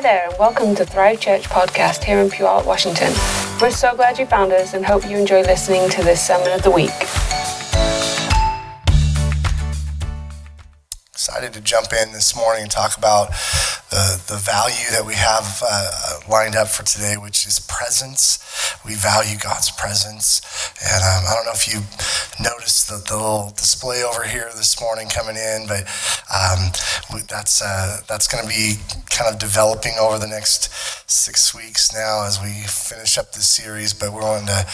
Hi there, and welcome to Thrive Church podcast here in Puyallup, Washington. We're so glad you found us and hope you enjoy listening to this Sermon of the Week. Excited to jump in this morning and talk about the, the value that we have uh, lined up for today, which is presence. We value God's presence. And um, I don't know if you noticed the, the, little display over here this morning coming in, but um, that's, uh, that's going to be kind of developing over the next six weeks now as we finish up this series. But we're going to,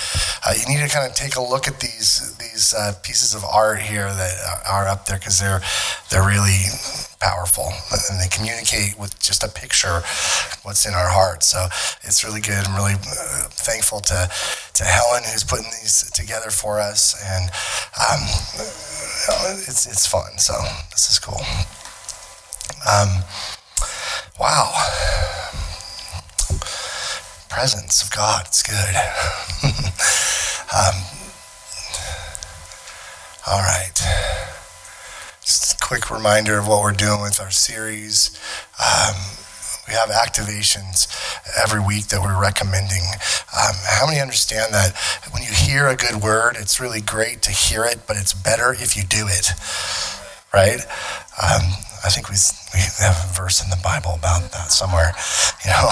uh, you need to kind of take a look at these, these uh, pieces of art here that are up there because they're, they're really powerful and they communicate with just a picture what's in our heart. So it's really good. I'm really uh, thankful to to helen who's putting these together for us. And um, it's, it's fun. So this is cool. Um, wow. Presence of god. It's good. Um, all right quick reminder of what we're doing with our series. Um, we have activations every week that we're recommending. Um, how many understand that when you hear a good word, it's really great to hear it, but it's better if you do it, right? Um, I think we, we have a verse in the Bible about that somewhere. You know,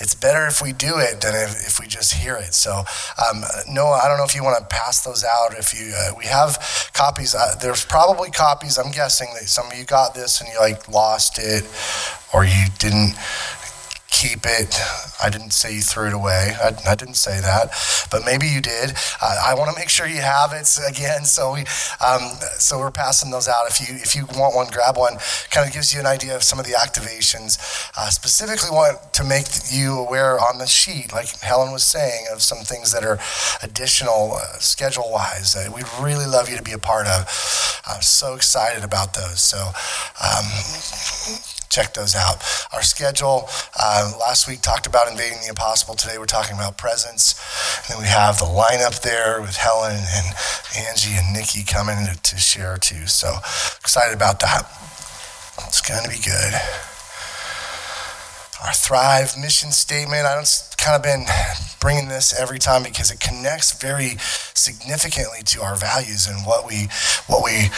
it's better if we do it than if, if we just hear it. So, um, Noah, I don't know if you want to pass those out. If you, uh, we have copies. Uh, there's probably copies. I'm guessing that some of you got this and you like lost it, or you didn't keep it. I didn't say you threw it away. I, I didn't say that, but maybe you did. Uh, I want to make sure you have it again. So we, um, so we're passing those out. If you if you want one, grab one. Kind of gives you an idea of some of the activations. Uh, specifically, want to make you aware on the sheet, like Helen was saying, of some things that are additional uh, schedule wise that we'd really love you to be a part of. I'm so excited about those. So. Um, check those out. Our schedule uh, last week talked about invading the impossible. Today we're talking about presence. And then we have the lineup there with Helen and Angie and Nikki coming to share too. So excited about that. It's going to be good. Our Thrive mission statement. I don't kind of been bringing this every time because it connects very significantly to our values and what we what we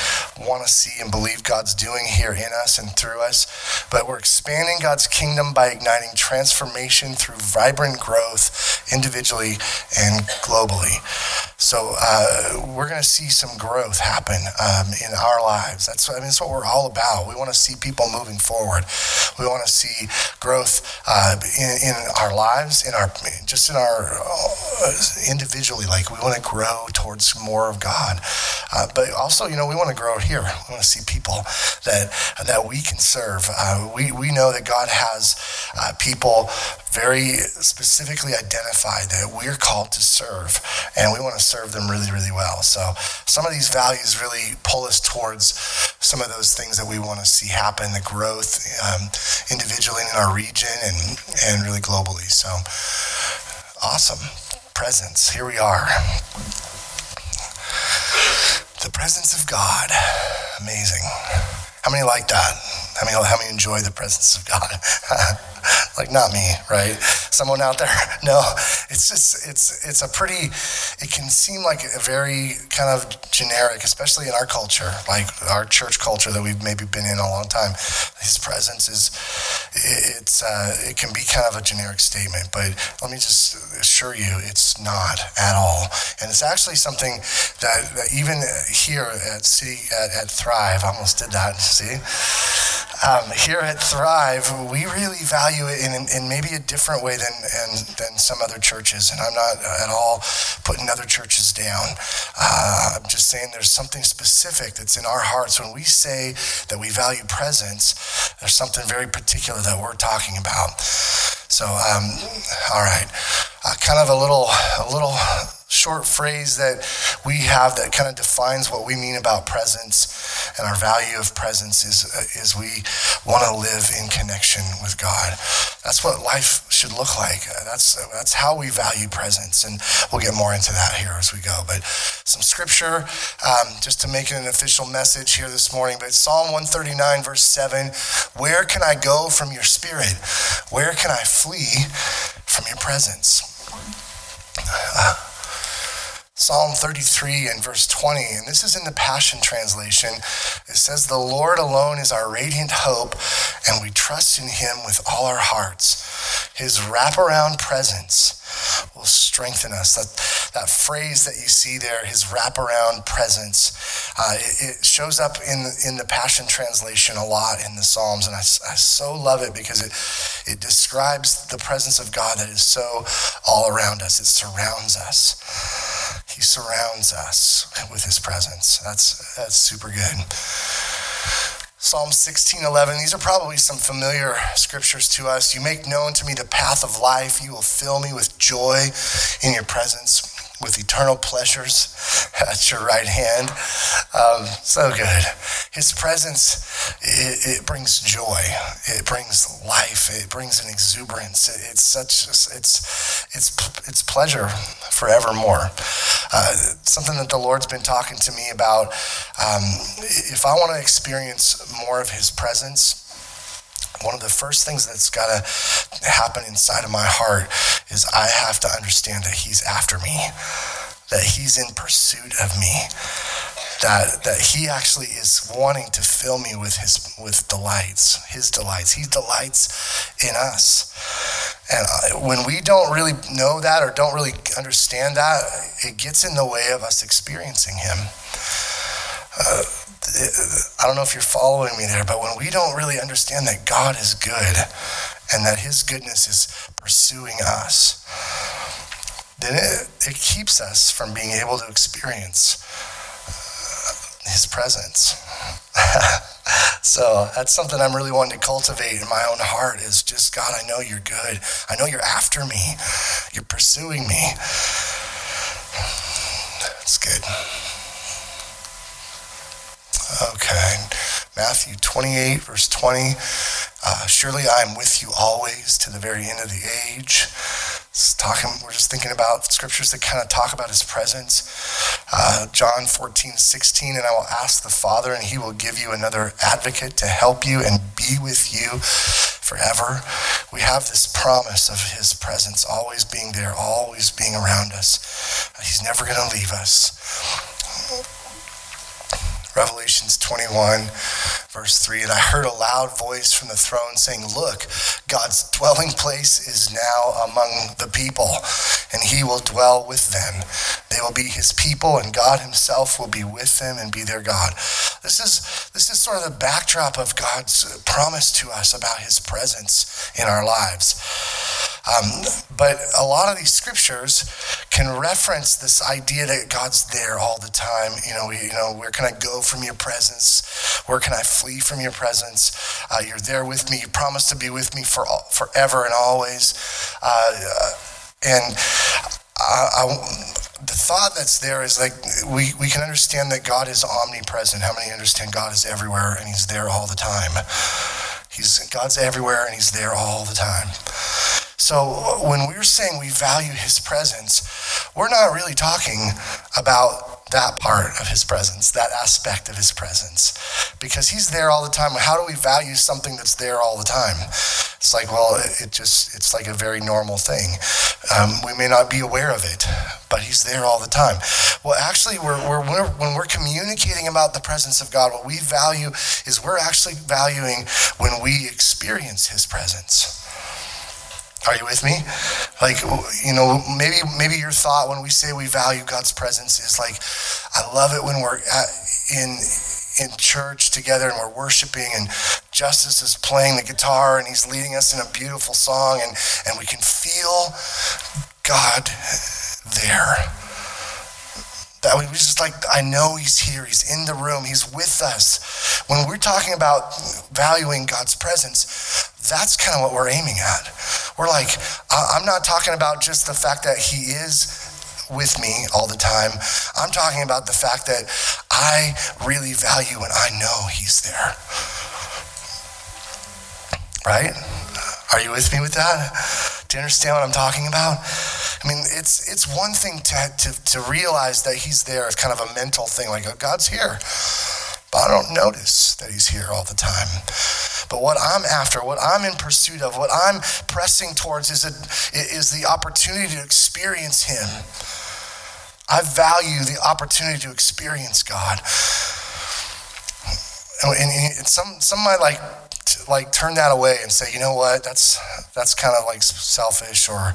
want to see and believe God's doing here in us and through us. But we're expanding God's kingdom by igniting transformation through vibrant growth individually and globally. So uh, we're going to see some growth happen um, in our lives. That's I mean, that's what we're all about. We want to see people moving forward. We want to see growth uh, in, in our lives in our just in our uh, individually like we want to grow towards more of god. Uh, but also you know we want to grow here. We want to see people that that we can serve. Uh, we, we know that god has uh, people very specifically identified that we're called to serve and we want to serve them really really well so some of these values really pull us towards some of those things that we want to see happen the growth um, individually in our region and and really globally so Awesome. Presence. Here we are. The presence of God. Amazing. How many like that? How many, how many enjoy the presence of God? like not me, right? Someone out there? No, it's just it's it's a pretty. It can seem like a very kind of generic, especially in our culture, like our church culture that we've maybe been in a long time. His presence is it's uh, it can be kind of a generic statement, but let me just assure you, it's not at all, and it's actually something that, that even here at City at, at Thrive, I almost did that. See. Um, here at Thrive, we really value it in, in maybe a different way than, than some other churches. And I'm not at all putting other churches down. Uh, I'm just saying there's something specific that's in our hearts. When we say that we value presence, there's something very particular that we're talking about. So, um, all right, uh, kind of a little, a little short phrase that we have that kind of defines what we mean about presence and our value of presence is, is we want to live in connection with God. That's what life should look like. That's, that's how we value presence. And we'll get more into that here as we go. But some scripture, um, just to make it an official message here this morning. But Psalm 139, verse 7 Where can I go from your spirit? Where can I flee from your presence? Uh, Psalm 33 and verse 20, and this is in the Passion Translation. It says, The Lord alone is our radiant hope, and we trust in him with all our hearts. His wraparound presence will strengthen us. That, that phrase that you see there, his wraparound presence, uh, it, it, shows up in the, in the Passion Translation a lot in the Psalms, and I, I so love it because it, it describes the presence of God that is so all around us. It surrounds us. He surrounds us with his presence. That's, that's super good. Psalm 16:11. These are probably some familiar scriptures to us. You make known to me the path of life. You will fill me with joy in your presence with eternal pleasures at your right hand. Um, so good. His presence, it, it, brings joy. It brings life. It brings an exuberance. It, it's such, it's, it's, it's pleasure forevermore. Uh, something that the Lord's been talking to me about. Um, if I want to experience more of His presence, one of the first things that's got to happen inside of my heart is I have to understand that he's after me, that he's in pursuit of me, that that he actually is wanting to fill me with his with delights, his delights. He delights in us. And when we don't really know that or don't really understand that, it gets in the way of us experiencing him. Uh, I don't know if you're following me there, but when we don't really understand that God is good and that his goodness is pursuing us, then it, it keeps us from being able to experience his presence. so that's something I'm really wanting to cultivate in my own heart is just, God, I know you're good. I know you're after me. You're pursuing me. That's good. Okay. Matthew 28, verse 20. Uh, Surely I am with you always to the very end of the age. Talking, we're just thinking about scriptures that kind of talk about his presence. Uh, John 14, 16. And I will ask the Father, and he will give you another advocate to help you and be with you forever. We have this promise of his presence always being there, always being around us. He's never going to leave us. Revelations 21, verse 3. And I heard a loud voice from the throne saying, Look, God's dwelling place is now among the people, and he will dwell with them. They will be his people, and God himself will be with them and be their God. This is, this is sort of the backdrop of God's promise to us about his presence in our lives. Um, but a lot of these scriptures can reference this idea that God's there all the time. You know, we, you know, where can I go from your presence? Where can I flee from your presence? Uh, you're there with me. You promise to be with me for all, forever and always. Uh, and I, I, the thought that's there is like we, we can understand that God is omnipresent. How many understand God is everywhere and He's there all the time? He's God's everywhere and He's there all the time. So when we're saying we value his presence, we're not really talking about that part of his presence, that aspect of his presence, because he's there all the time. How do we value something that's there all the time? It's like, well, it just, it's like a very normal thing. Um, we may not be aware of it, but he's there all the time. Well, actually, we're, we're, we're, when we're communicating about the presence of God, what we value is we're actually valuing when we experience his presence. Are you with me? Like, you know, maybe maybe your thought when we say we value God's presence is like, I love it when we're at, in in church together and we're worshiping and Justice is playing the guitar and he's leading us in a beautiful song and, and we can feel God there. That we just like, I know he's here, he's in the room, he's with us. When we're talking about valuing God's presence, that's kind of what we're aiming at. We're like, I'm not talking about just the fact that he is with me all the time. I'm talking about the fact that I really value and I know He's there. Right? Are you with me with that? Do you understand what I'm talking about? I mean, it's it's one thing to, to, to realize that he's there as kind of a mental thing, like oh, God's here. But I don't notice that he's here all the time. But what I'm after, what I'm in pursuit of, what I'm pressing towards is, a, is the opportunity to experience him. I value the opportunity to experience God. And, and some, some might like like turn that away and say, you know what, that's that's kind of like selfish or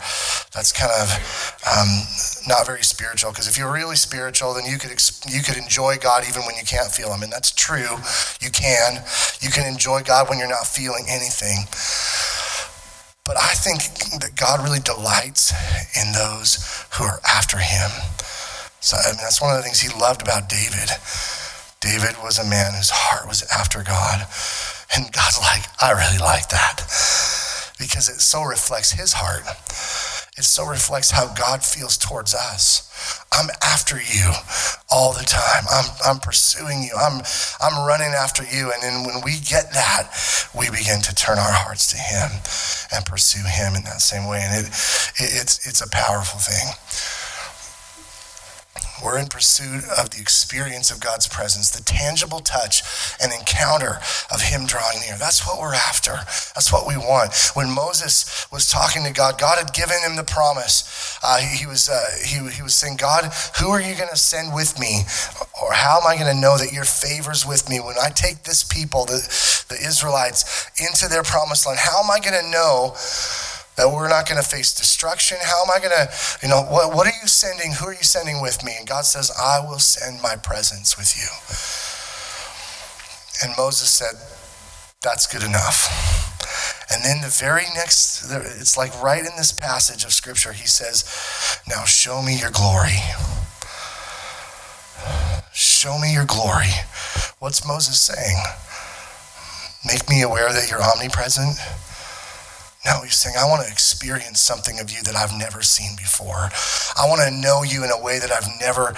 that's kind of um, not very spiritual. Because if you're really spiritual, then you could you could enjoy God even when you can't feel Him, and that's true. You can you can enjoy God when you're not feeling anything. But I think that God really delights in those who are after Him. So I mean, that's one of the things He loved about David. David was a man whose heart was after God. And God's like, I really like that because it so reflects his heart. It so reflects how God feels towards us. I'm after you all the time. I'm, I'm pursuing you. I'm, I'm running after you. And then when we get that, we begin to turn our hearts to him and pursue him in that same way. And it, it it's, it's a powerful thing. We're in pursuit of the experience of God's presence, the tangible touch and encounter of Him drawing near. That's what we're after. That's what we want. When Moses was talking to God, God had given him the promise. Uh, he, he, was, uh, he, he was saying, God, who are you going to send with me? Or how am I going to know that your favor's with me when I take this people, the, the Israelites, into their promised land? How am I going to know? That we're not going to face destruction. How am I going to, you know, what, what are you sending? Who are you sending with me? And God says, I will send my presence with you. And Moses said, That's good enough. And then the very next, it's like right in this passage of scripture, he says, Now show me your glory. Show me your glory. What's Moses saying? Make me aware that you're omnipresent no, he's saying, I want to experience something of you that I've never seen before. I want to know you in a way that I've never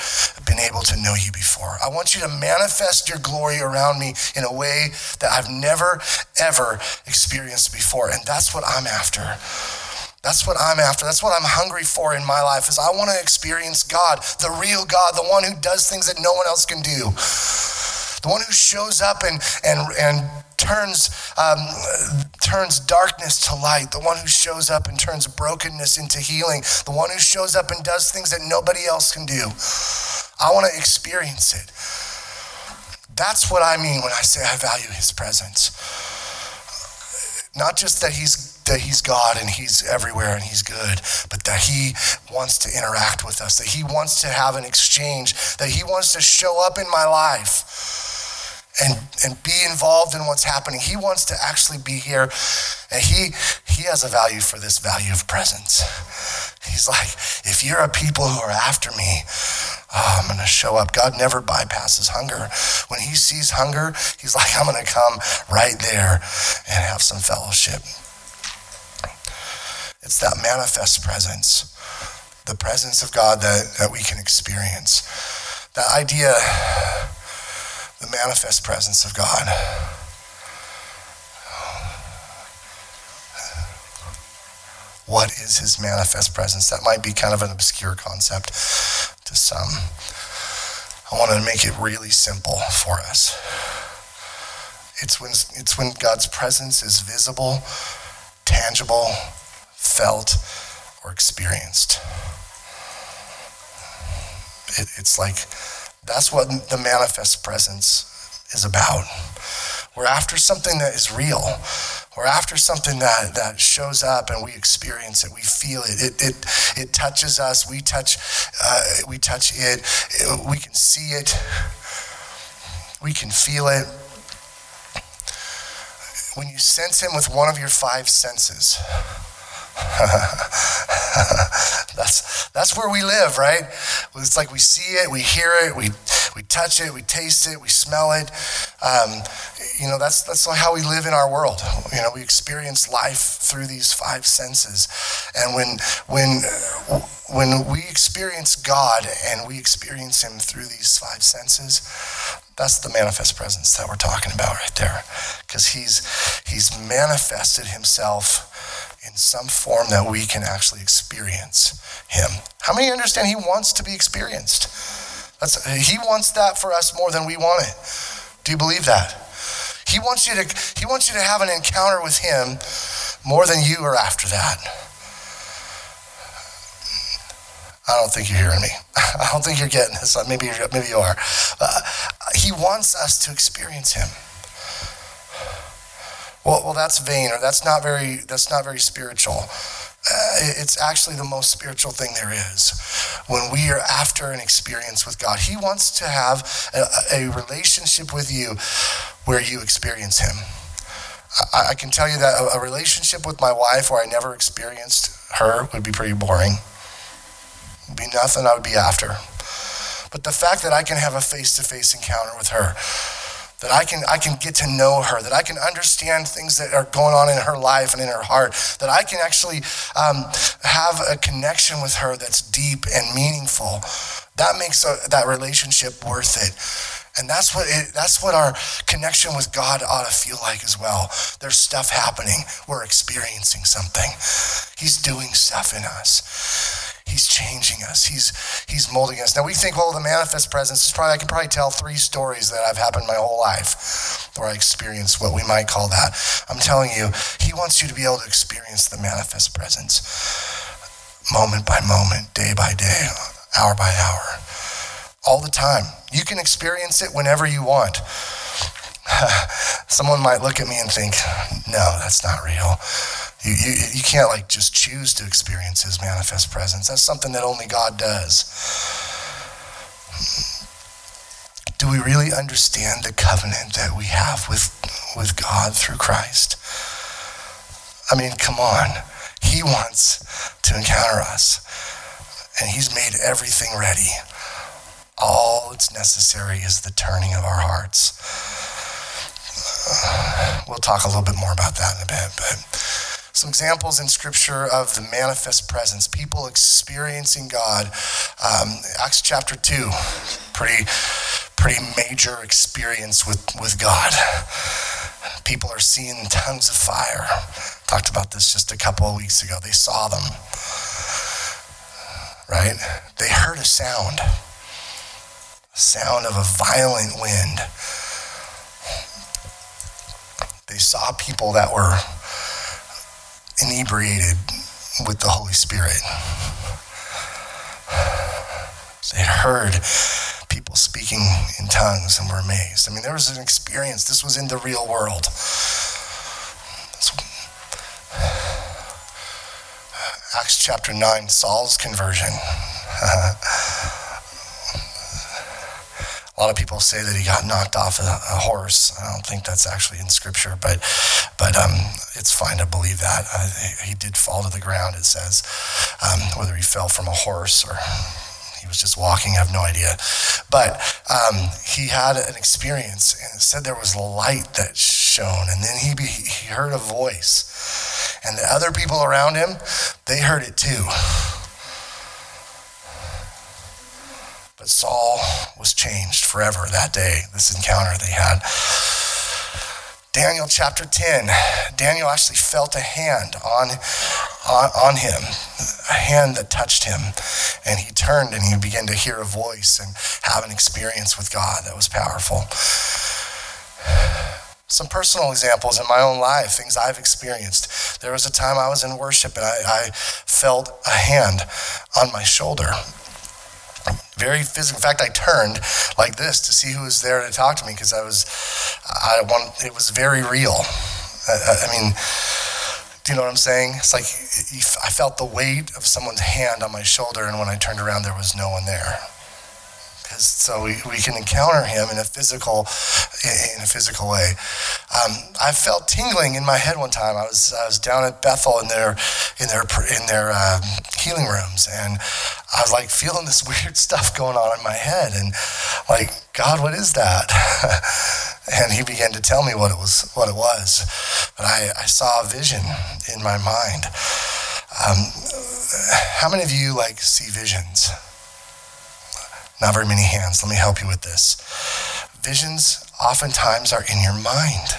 been able to know you before. I want you to manifest your glory around me in a way that I've never, ever experienced before. And that's what I'm after. That's what I'm after. That's what I'm hungry for in my life is I want to experience God, the real God, the one who does things that no one else can do. The one who shows up and and and turns, um, turns darkness to light, the one who shows up and turns brokenness into healing, the one who shows up and does things that nobody else can do. I want to experience it. That's what I mean when I say I value his presence. Not just that he's that he's God and he's everywhere and he's good, but that he wants to interact with us, that he wants to have an exchange, that he wants to show up in my life and, and be involved in what's happening. He wants to actually be here. And he, he has a value for this value of presence. He's like, if you're a people who are after me, oh, I'm going to show up. God never bypasses hunger. When he sees hunger, he's like, I'm going to come right there and have some fellowship. It's that manifest presence, the presence of God that, that we can experience. That idea the manifest presence of God. What is his manifest presence? That might be kind of an obscure concept to some. I want to make it really simple for us. It's when, it's when God's presence is visible, tangible, felt, or experienced. It, it's like that's what the manifest presence is about. We're after something that is real. We're after something that, that shows up and we experience it. We feel it. It, it, it touches us. We touch, uh, we touch it. it. We can see it. We can feel it. When you sense Him with one of your five senses, that's that's where we live, right? It's like we see it, we hear it, we we touch it, we taste it, we smell it. Um, you know, that's that's how we live in our world. You know, we experience life through these five senses, and when when when we experience God and we experience Him through these five senses, that's the manifest presence that we're talking about right there, because He's He's manifested Himself in some form that we can actually experience Him. How many understand He wants to be experienced? That's, he wants that for us more than we want it. Do you believe that? He wants you to he wants you to have an encounter with him more than you are after that. I don't think you're hearing me. I don't think you're getting this. Maybe maybe you are. Uh, he wants us to experience him. Well, well, that's vain, or that's not very that's not very spiritual. Uh, it's actually the most spiritual thing there is when we are after an experience with God. He wants to have a, a relationship with you where you experience Him. I, I can tell you that a, a relationship with my wife where I never experienced her would be pretty boring. Be nothing I would be after. But the fact that I can have a face to face encounter with her, that I can, I can get to know her, that I can understand things that are going on in her life and in her heart, that I can actually um, have a connection with her that's deep and meaningful. That makes a, that relationship worth it. And that's what it, that's what our connection with God ought to feel like as well. There's stuff happening. We're experiencing something. He's doing stuff in us. He's changing us. He's he's molding us. Now we think, well, the manifest presence is probably I can probably tell three stories that have happened my whole life where I experienced what we might call that. I'm telling you, he wants you to be able to experience the manifest presence moment by moment, day by day, hour by hour, all the time. You can experience it whenever you want. Someone might look at me and think, no, that's not real. You, you, you can't like just choose to experience his manifest presence. That's something that only God does. Do we really understand the covenant that we have with, with God through Christ? I mean, come on. He wants to encounter us, and He's made everything ready. All that's necessary is the turning of our hearts. Uh, we'll talk a little bit more about that in a bit, but some examples in Scripture of the manifest presence, people experiencing God. Um, Acts chapter 2, pretty, pretty major experience with, with God. People are seeing tongues of fire. Talked about this just a couple of weeks ago. They saw them, right? They heard a sound, a sound of a violent wind. They saw people that were inebriated with the Holy Spirit. They heard people speaking in tongues and were amazed. I mean, there was an experience. This was in the real world. Acts chapter 9, Saul's conversion. A lot of people say that he got knocked off a, a horse. I don't think that's actually in scripture, but but um, it's fine to believe that. Uh, he, he, did fall to the ground, it says. Um, whether he fell from a horse or he was just walking, I have no idea. But um, he had an experience, and it said there was light that shone, and then he, be, he heard a voice. And the other people around him, they heard it too. But Saul was changed forever that day, this encounter they had. Daniel chapter 10, Daniel actually felt a hand on, on, on, him, a hand that touched him. And he turned and he began to hear a voice and have an experience with God that was powerful. Some personal examples in my own life, things I've experienced. There was a time I was in worship and I, I felt a hand on my shoulder very physical. In fact, I turned like this to see who was there to talk to me because I was, I want. It was very real. I, I, mean, do you know what I'm saying? It's like I felt the weight of someone's hand on my shoulder, and when I turned around, there was no one there. Because so we, we can encounter him in a physical, in a physical way. Um, I felt tingling in my head one time. I was I was down at Bethel in their in their in their um, healing rooms, and I was like feeling this weird stuff going on in my head, and like God, what is that? and He began to tell me what it was. What it was, but I, I saw a vision in my mind. Um, how many of you like see visions? Not very many hands. Let me help you with this. Visions oftentimes are in your mind.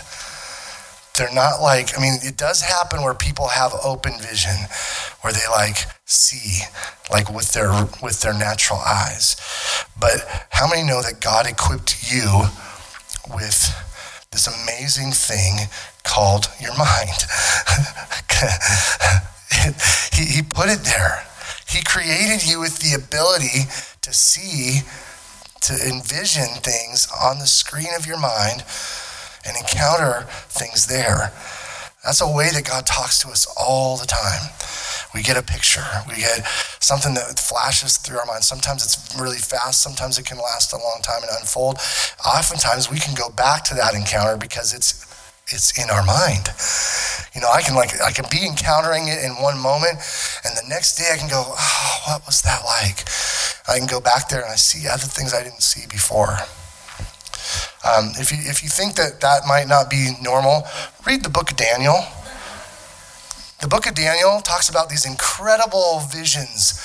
They're not like, I mean, it does happen where people have open vision, where they like see, like with their with their natural eyes. But how many know that God equipped you with this amazing thing called your mind? he, he put it there. He created you with the ability to see, to envision things on the screen of your mind and encounter things there. That's a way that God talks to us all the time. We get a picture, we get something that flashes through our mind. Sometimes it's really fast, sometimes it can last a long time and unfold. Oftentimes we can go back to that encounter because it's it's in our mind. You know, I can like I can be encountering it in one moment, and the next day I can go, oh, what was that like? I can go back there and I see other things I didn't see before. Um, if you if you think that that might not be normal, read the book of Daniel. The book of Daniel talks about these incredible visions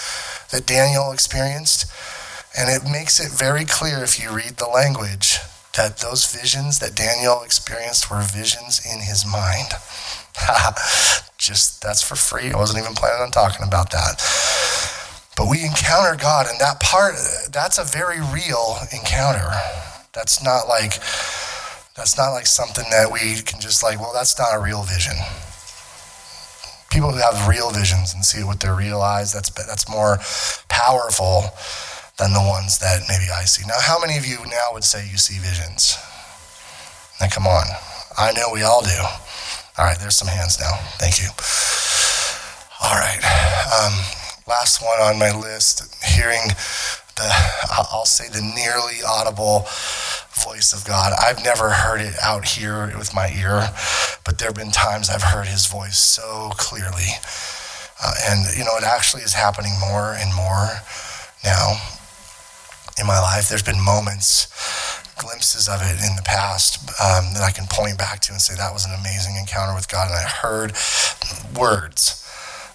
that Daniel experienced, and it makes it very clear if you read the language that those visions that Daniel experienced were visions in his mind. Just that's for free. I wasn't even planning on talking about that. But we encounter God, and that part, that's a very real encounter. That's not like that's not like something that we can just like, well, that's not a real vision. People who have real visions and see it with their real eyes, that's that's more powerful than the ones that maybe I see. Now, how many of you now would say you see visions? Now, come on. I know we all do. All right, there's some hands now. Thank you. All right. Um, last one on my list hearing the, I'll say, the nearly audible voice of God. I've never heard it out here with my ear, but there have been times I've heard his voice so clearly. Uh, and, you know, it actually is happening more and more now in my life. There's been moments, glimpses of it in the past um, that I can point back to and say that was an amazing encounter with God, and I heard words.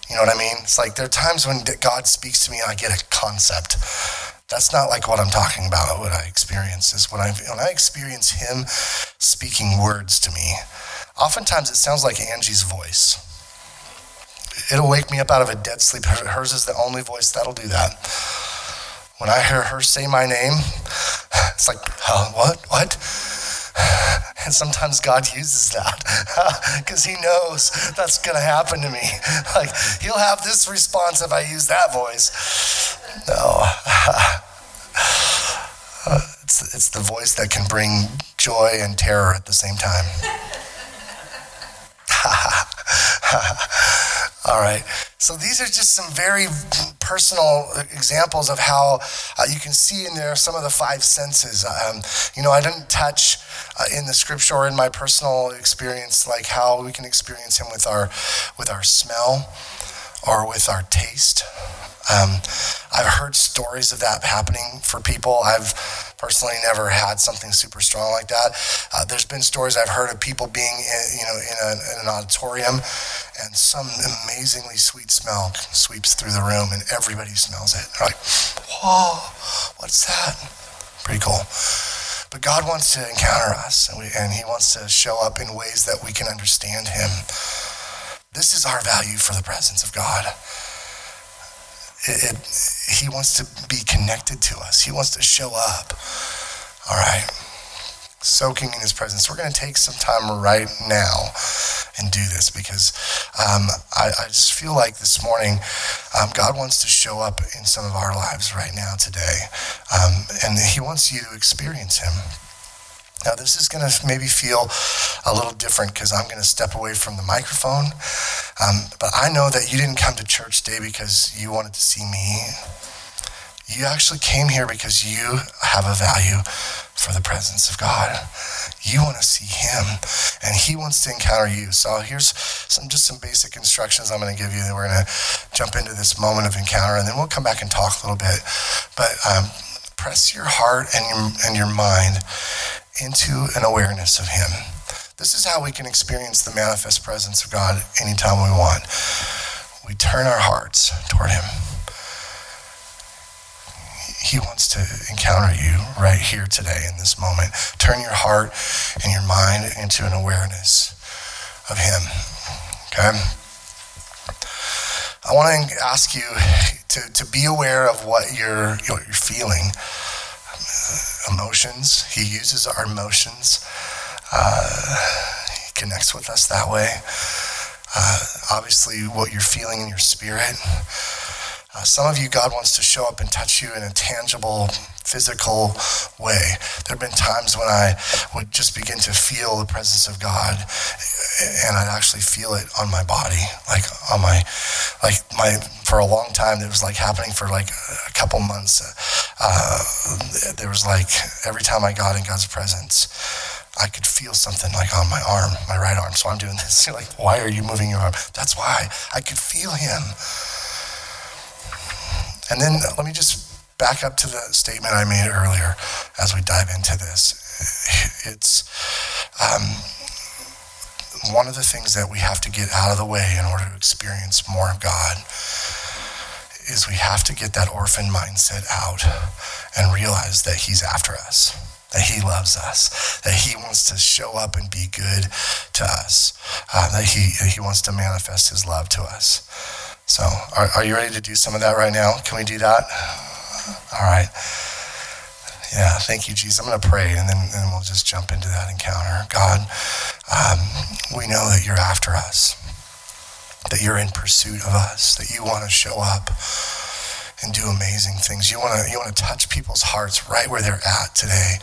You know what I mean? It's like there are times when God speaks to me and I get a concept. That's not like what I'm talking about. What I experience is when I when I experience Him speaking words to me. Oftentimes it sounds like Angie's voice. It'll wake me up out of a dead sleep. Hers is the only voice that'll do that. When I hear her say my name, it's like, huh, what? What? And sometimes God uses that because He knows that's going to happen to me. Like, He'll have this response if I use that voice. No. It's, it's the voice that can bring joy and terror at the same time. All right. So these are just some very personal examples of how uh, you can see in there some of the five senses. Um, you know, I didn't touch uh, in the scripture or in my personal experience like how we can experience Him with our with our smell or with our taste. Um, I've heard stories of that happening for people. I've personally never had something super strong like that. Uh, there's been stories I've heard of people being, in, you know, in, a, in, an auditorium, and some amazingly sweet smell sweeps through the room, and everybody smells it. They're like, "Whoa, what's that?" Pretty cool. But God wants to encounter us, and, we, and He wants to show up in ways that we can understand Him. This is our value for the presence of God. It, it, he wants to be connected to us. He wants to show up. All right. Soaking in his presence. We're going to take some time right now and do this because um, I, I, just feel like this morning um, God wants to show up in some of our lives right now today. Um, and he wants you to experience him. Now, this is going to maybe feel a little different because I'm going to step away from the microphone. Um, but I know that you didn't come to church today because you wanted to see me. You actually came here because you have a value for the presence of God. You want to see him and he wants to encounter you. So here's some just some basic instructions I'm going to give you. We're going to jump into this moment of encounter and then we'll come back and talk a little bit. But um, press your heart and your, and your mind into an awareness of him. This is how we can experience the manifest presence of God anytime we want. We turn our hearts toward him. He wants to encounter you right here today in this moment. Turn your heart and your mind into an awareness of Him. Okay? I want to ask you to, to be aware of what you're, what you're feeling. Emotions. He uses our emotions. Uh, he connects with us that way. Uh, obviously, what you're feeling in your spirit. Uh, some of you, God wants to show up and touch you in a tangible, physical way. There have been times when I would just begin to feel the presence of God, and I'd actually feel it on my body, like on my, like my. For a long time, it was like happening for like a couple months. Uh, there was like every time I got in God's presence. I could feel something like on my arm, my right arm. So I'm doing this. You're like, why are you moving your arm? That's why. I could feel him. And then let me just back up to the statement I made earlier as we dive into this. It's um, one of the things that we have to get out of the way in order to experience more of God is we have to get that orphan mindset out and realize that He's after us, that He loves us, that He wants to show up and be good to us, uh, that he, he wants to manifest His love to us. So, are, are you ready to do some of that right now? Can we do that? All right. Yeah, thank you, Jesus. I'm going to pray and then, we'll just jump into that encounter. God, um, we know that you're after us, that you're in pursuit of us, that you want to show up and do amazing things. You want to you want to touch people's hearts right where they're at today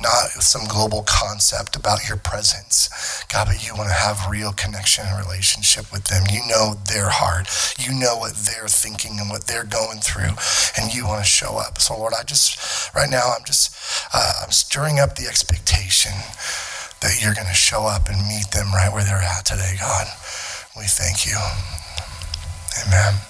not some global concept about your presence. God, but you want to have real connection and relationship with them. You know their heart. You know what they're thinking and what they're going through, and you want to show up. So, Lord, I just, right now, I'm just, uh, I'm stirring up the expectation that you're going to show up and meet them right where they're at today, God. We thank you. Amen.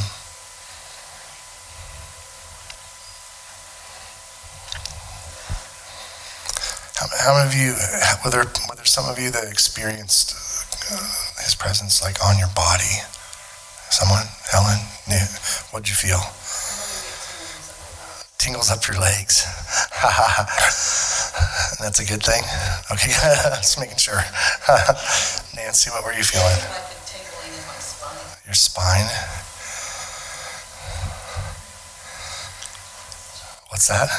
How, many of you, were there, were there some of you that experienced uh, his presence like on your body? Someone? Helen? What'd you feel? Tingles up your legs. That's a good thing. Okay, just making sure. Nancy, what were you feeling? Your spine. What's that?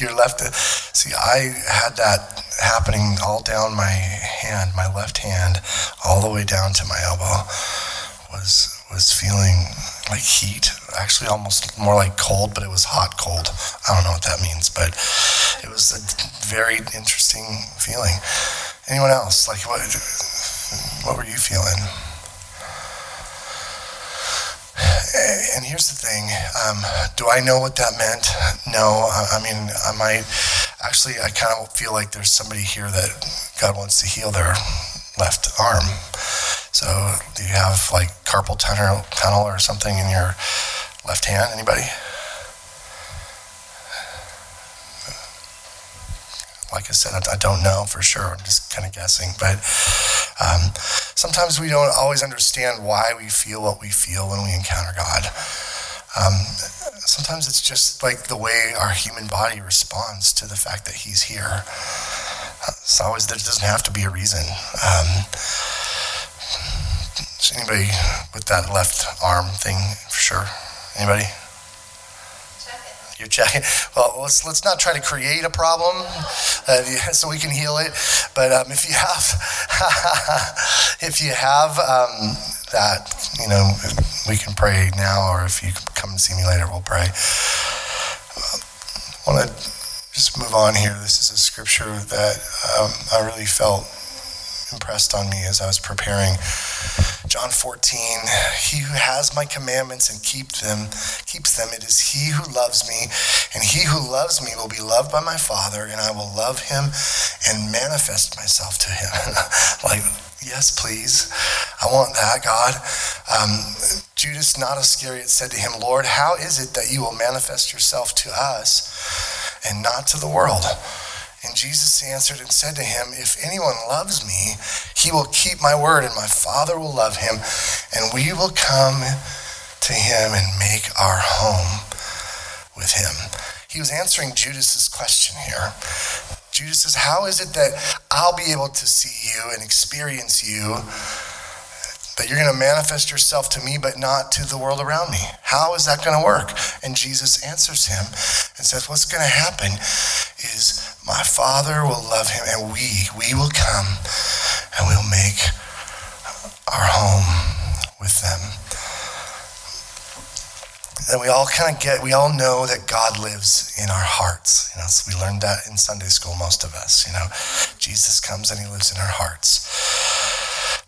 Your left. See, I had that happening all down my hand, my left hand, all the way down to my elbow. Was was feeling like heat, actually almost more like cold, but it was hot cold. I don't know what that means, but it was a very interesting feeling. Anyone else? Like what? What were you feeling? And here's the thing: um, Do I know what that meant? No. I, I mean, I might actually. I kind of feel like there's somebody here that God wants to heal their left arm. So, do you have like carpal tunnel, tunnel or something in your left hand? Anybody? Like I said, I don't know for sure. I'm just kind of guessing. But um, sometimes we don't always understand why we feel what we feel when we encounter God. Um, sometimes it's just like the way our human body responds to the fact that He's here. It's always there doesn't have to be a reason. Um, anybody with that left arm thing for sure? Anybody? You're checking. Well, let's let's not try to create a problem uh, so we can heal it. But um, if you have, if you have um, that, you know, we can pray now, or if you come and see me later, we'll pray. I want to just move on here. This is a scripture that um, I really felt impressed on me as I was preparing. John 14, he who has my commandments and keep them, keeps them, it is he who loves me, and he who loves me will be loved by my Father, and I will love him and manifest myself to him. like, yes, please. I want that, God. Um, Judas, not Iscariot, said to him, Lord, how is it that you will manifest yourself to us and not to the world? And Jesus answered and said to him, If anyone loves me, he will keep my word, and my Father will love him, and we will come to him and make our home with him. He was answering Judas's question here. Judas says, How is it that I'll be able to see you and experience you? That you're going to manifest yourself to me, but not to the world around me. How is that going to work? And Jesus answers him and says, What's going to happen is my Father will love him, and we, we will come and we'll make our home with them. And we all kind of get, we all know that God lives in our hearts. You know, so we learned that in Sunday school, most of us. You know, Jesus comes and he lives in our hearts.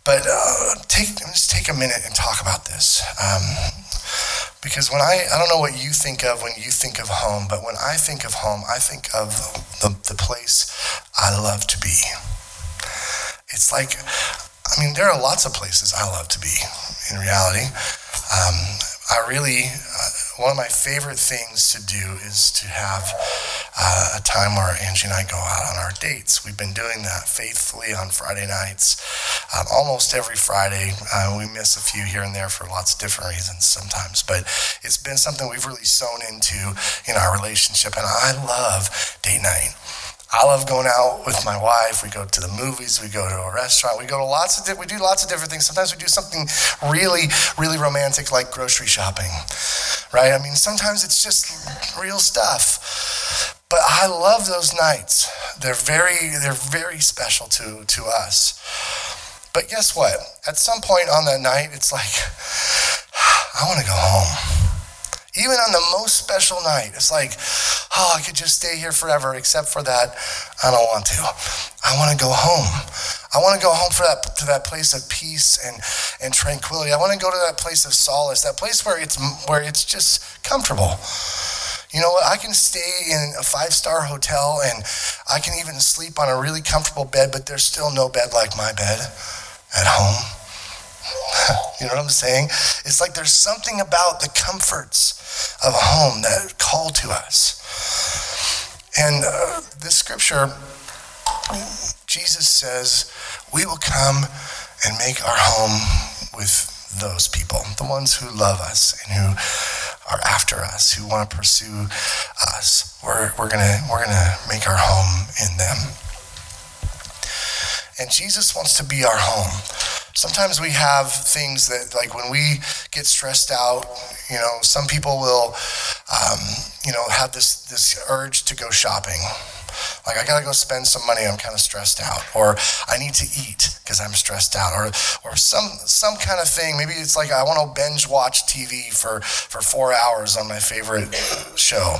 But uh, take just take a minute and talk about this. Um, because when I, I don't know what you think of when you think of home, but when I think of home, I think of the, the place I love to be. It's like, I mean, there are lots of places I love to be in reality. Um, I really, uh, one of my favorite things to do is to have uh, a time where Angie and I go out on our dates. We've been doing that faithfully on Friday nights, um, almost every Friday. Uh, we miss a few here and there for lots of different reasons sometimes, but it's been something we've really sown into in our relationship, and I love date night. I love going out with my wife. We go to the movies. We go to a restaurant. We go to lots of di- we do lots of different things. Sometimes we do something really really romantic like grocery shopping, right? I mean, sometimes it's just real stuff. But I love those nights. They're very they're very special to to us. But guess what? At some point on that night, it's like I want to go home. Even on the most special night, it's like, oh, I could just stay here forever, except for that, I don't want to. I want to go home. I want to go home for that to that place of peace and, and tranquility. I want to go to that place of solace, that place where it's where it's just comfortable. You know what? I can stay in a five star hotel and I can even sleep on a really comfortable bed, but there's still no bed like my bed at home. you know what I'm saying? It's like there's something about the comforts of home that call to us. And uh, this scripture, Jesus says, we will come and make our home with those people, the ones who love us and who are after us, who want to pursue us. We're, we're going we're gonna make our home in them. And Jesus wants to be our home. Sometimes we have things that, like when we get stressed out, you know, some people will, um, you know, have this, this urge to go shopping. Like I gotta go spend some money. I'm kind of stressed out, or I need to eat because I'm stressed out, or or some some kind of thing. Maybe it's like I want to binge watch TV for for four hours on my favorite show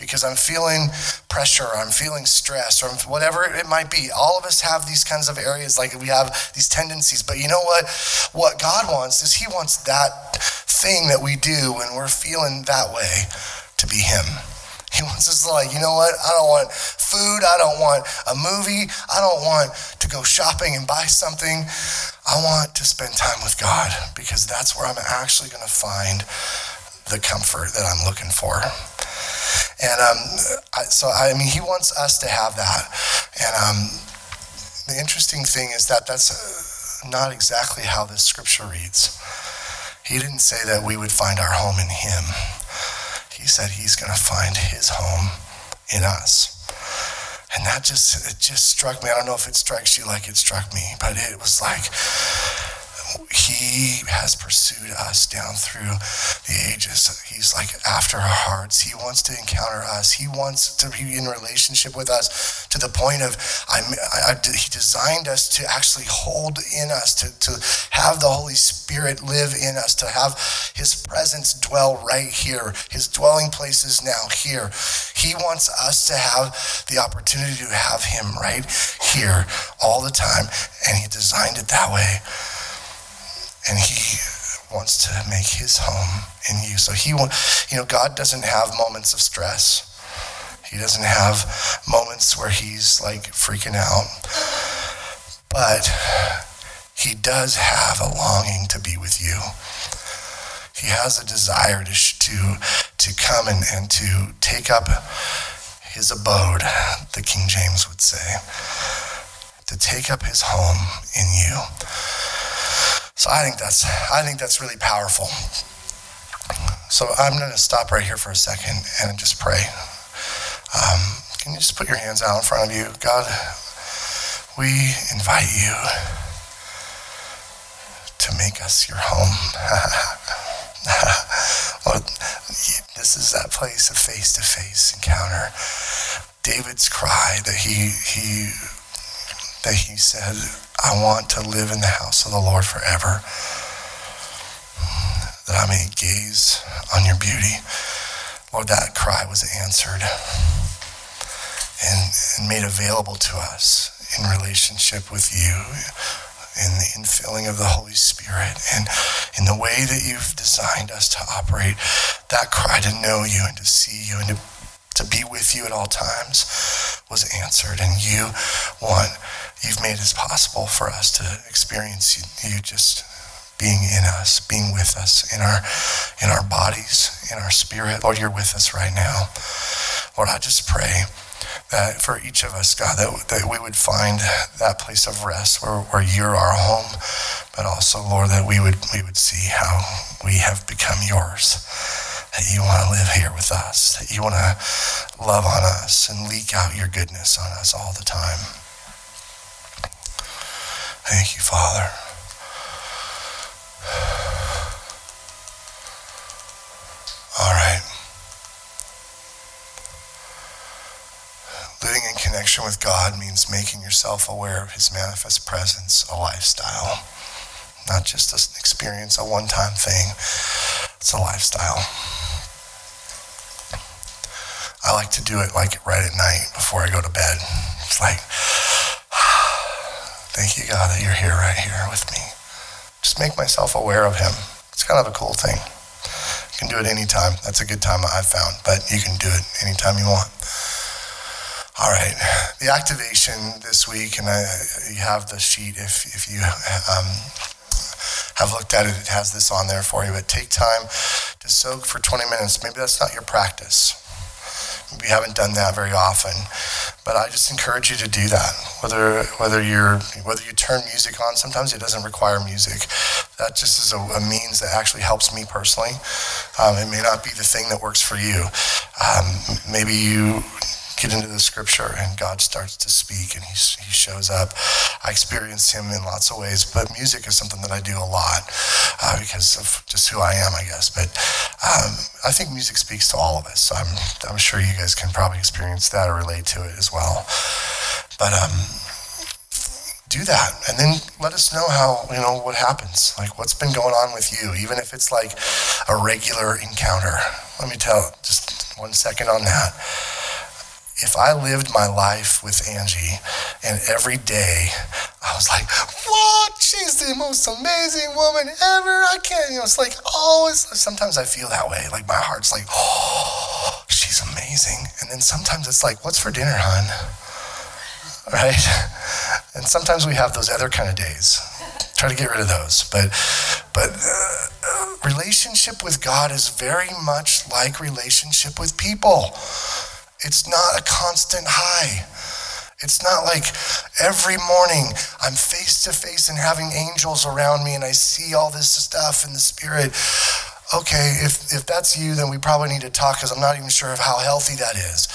because I'm feeling pressure, I'm feeling stress, or whatever it might be. All of us have these kinds of areas, like we have these tendencies. But you know what? What God wants is He wants that thing that we do when we're feeling that way to be Him. He wants us to like, you know what? I don't want food. I don't want a movie. I don't want to go shopping and buy something. I want to spend time with God because that's where I'm actually going to find the comfort that I'm looking for. And um, I, so, I mean, he wants us to have that. And um, the interesting thing is that that's uh, not exactly how this scripture reads. He didn't say that we would find our home in him he said he's going to find his home in us. And that just, it just struck me. I don't know if it strikes you like it struck me, but it was like, he has pursued us down through the ages. He's like after our hearts. He wants to encounter us. He wants to be in relationship with us to the point of I, I, he designed us to actually hold in us, to, to have the Holy Spirit live in us, to have his presence dwell right here. His dwelling place is now here. He wants us to have the opportunity to have him right here all the time, and he designed it that way and he wants to make his home in you. So he, you know, God doesn't have moments of stress. He doesn't have moments where he's like freaking out. But he does have a longing to be with you. He has a desire to, to, to come and, and to take up his abode, the King James would say, to take up his home in you. So I think that's I think that's really powerful. So I'm going to stop right here for a second and just pray. Um, can you just put your hands out in front of you, God? We invite you to make us your home. Lord, this is that place of face-to-face encounter. David's cry that he he that he said, I want to live in the house of the Lord forever, that I may gaze on your beauty. Lord, that cry was answered and, and made available to us in relationship with you in the infilling of the Holy Spirit and in the way that you've designed us to operate, that cry to know you and to see you and to, to be with you at all times was answered. And you want, you've made it possible for us to experience you, you just being in us, being with us in our in our bodies, in our spirit. Lord, you're with us right now. Lord, I just pray that for each of us, God, that, that we would find that place of rest where, where you're our home, but also, Lord, that we would we would see how we have become yours. That you want to live here with us, that you want to love on us and leak out your goodness on us all the time. Thank you, Father. All right. Living in connection with God means making yourself aware of His manifest presence, a lifestyle, not just an experience, a one time thing. It's a lifestyle. I like to do it like right at night before I go to bed. It's like, thank you, God, that you're here, right here with me. Just make myself aware of Him. It's kind of a cool thing. You can do it anytime. That's a good time I've found, but you can do it anytime you want. All right, the activation this week, and I, you have the sheet if, if you um, have looked at it, it has this on there for you. But take time to soak for 20 minutes. Maybe that's not your practice. You haven't done that very often, but I just encourage you to do that. Whether whether you're whether you turn music on, sometimes it doesn't require music. That just is a, a means that actually helps me personally. Um, it may not be the thing that works for you. Um, maybe you get into the scripture and God starts to speak and he, he shows up. I experience him in lots of ways, but music is something that I do a lot uh, because of just who I am, I guess. But um, I think music speaks to all of us. So I'm, I'm sure you guys can probably experience that or relate to it as well. But um, do that and then let us know how you know what happens like what's been going on with you even if it's like a regular encounter let me tell just one second on that if I lived my life with Angie and every day I was like, what? She's the most amazing woman ever. I can't, you know, it's like always, sometimes I feel that way. Like my heart's like, oh, she's amazing. And then sometimes it's like, what's for dinner, hon? Right? And sometimes we have those other kind of days. Try to get rid of those. But, but uh, relationship with God is very much like relationship with people. It's not a constant high. It's not like every morning I'm face to face and having angels around me and I see all this stuff in the spirit. Okay, if, if that's you, then we probably need to talk because I'm not even sure of how healthy that is.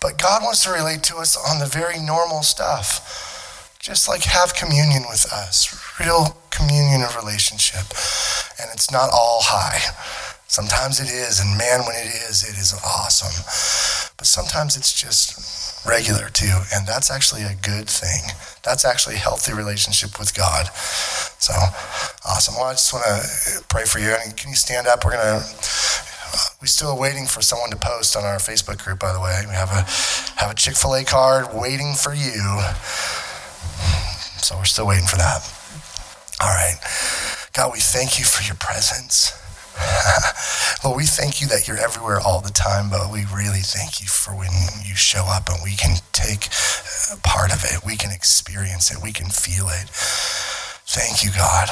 But God wants to relate to us on the very normal stuff. Just like have communion with us, real communion of relationship. And it's not all high. Sometimes it is, and man, when it is, it is awesome. But sometimes it's just regular too, and that's actually a good thing. That's actually a healthy relationship with God. So awesome. Well, I just want to pray for you. Can you stand up? We're gonna. We're still waiting for someone to post on our Facebook group. By the way, we have a have a Chick Fil A card waiting for you. So we're still waiting for that. All right, God, we thank you for your presence. Lord, we thank you that you're everywhere all the time, but we really thank you for when you show up and we can take uh, part of it. We can experience it. We can feel it. Thank you, God.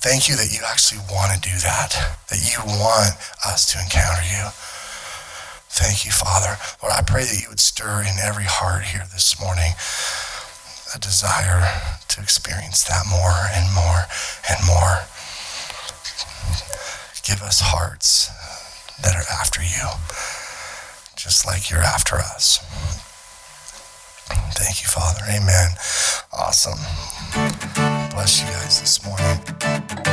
Thank you that you actually want to do that, that you want us to encounter you. Thank you, Father. Lord, I pray that you would stir in every heart here this morning a desire to experience that more and more and more. Give us hearts that are after you, just like you're after us. Thank you, Father. Amen. Awesome. Bless you guys this morning.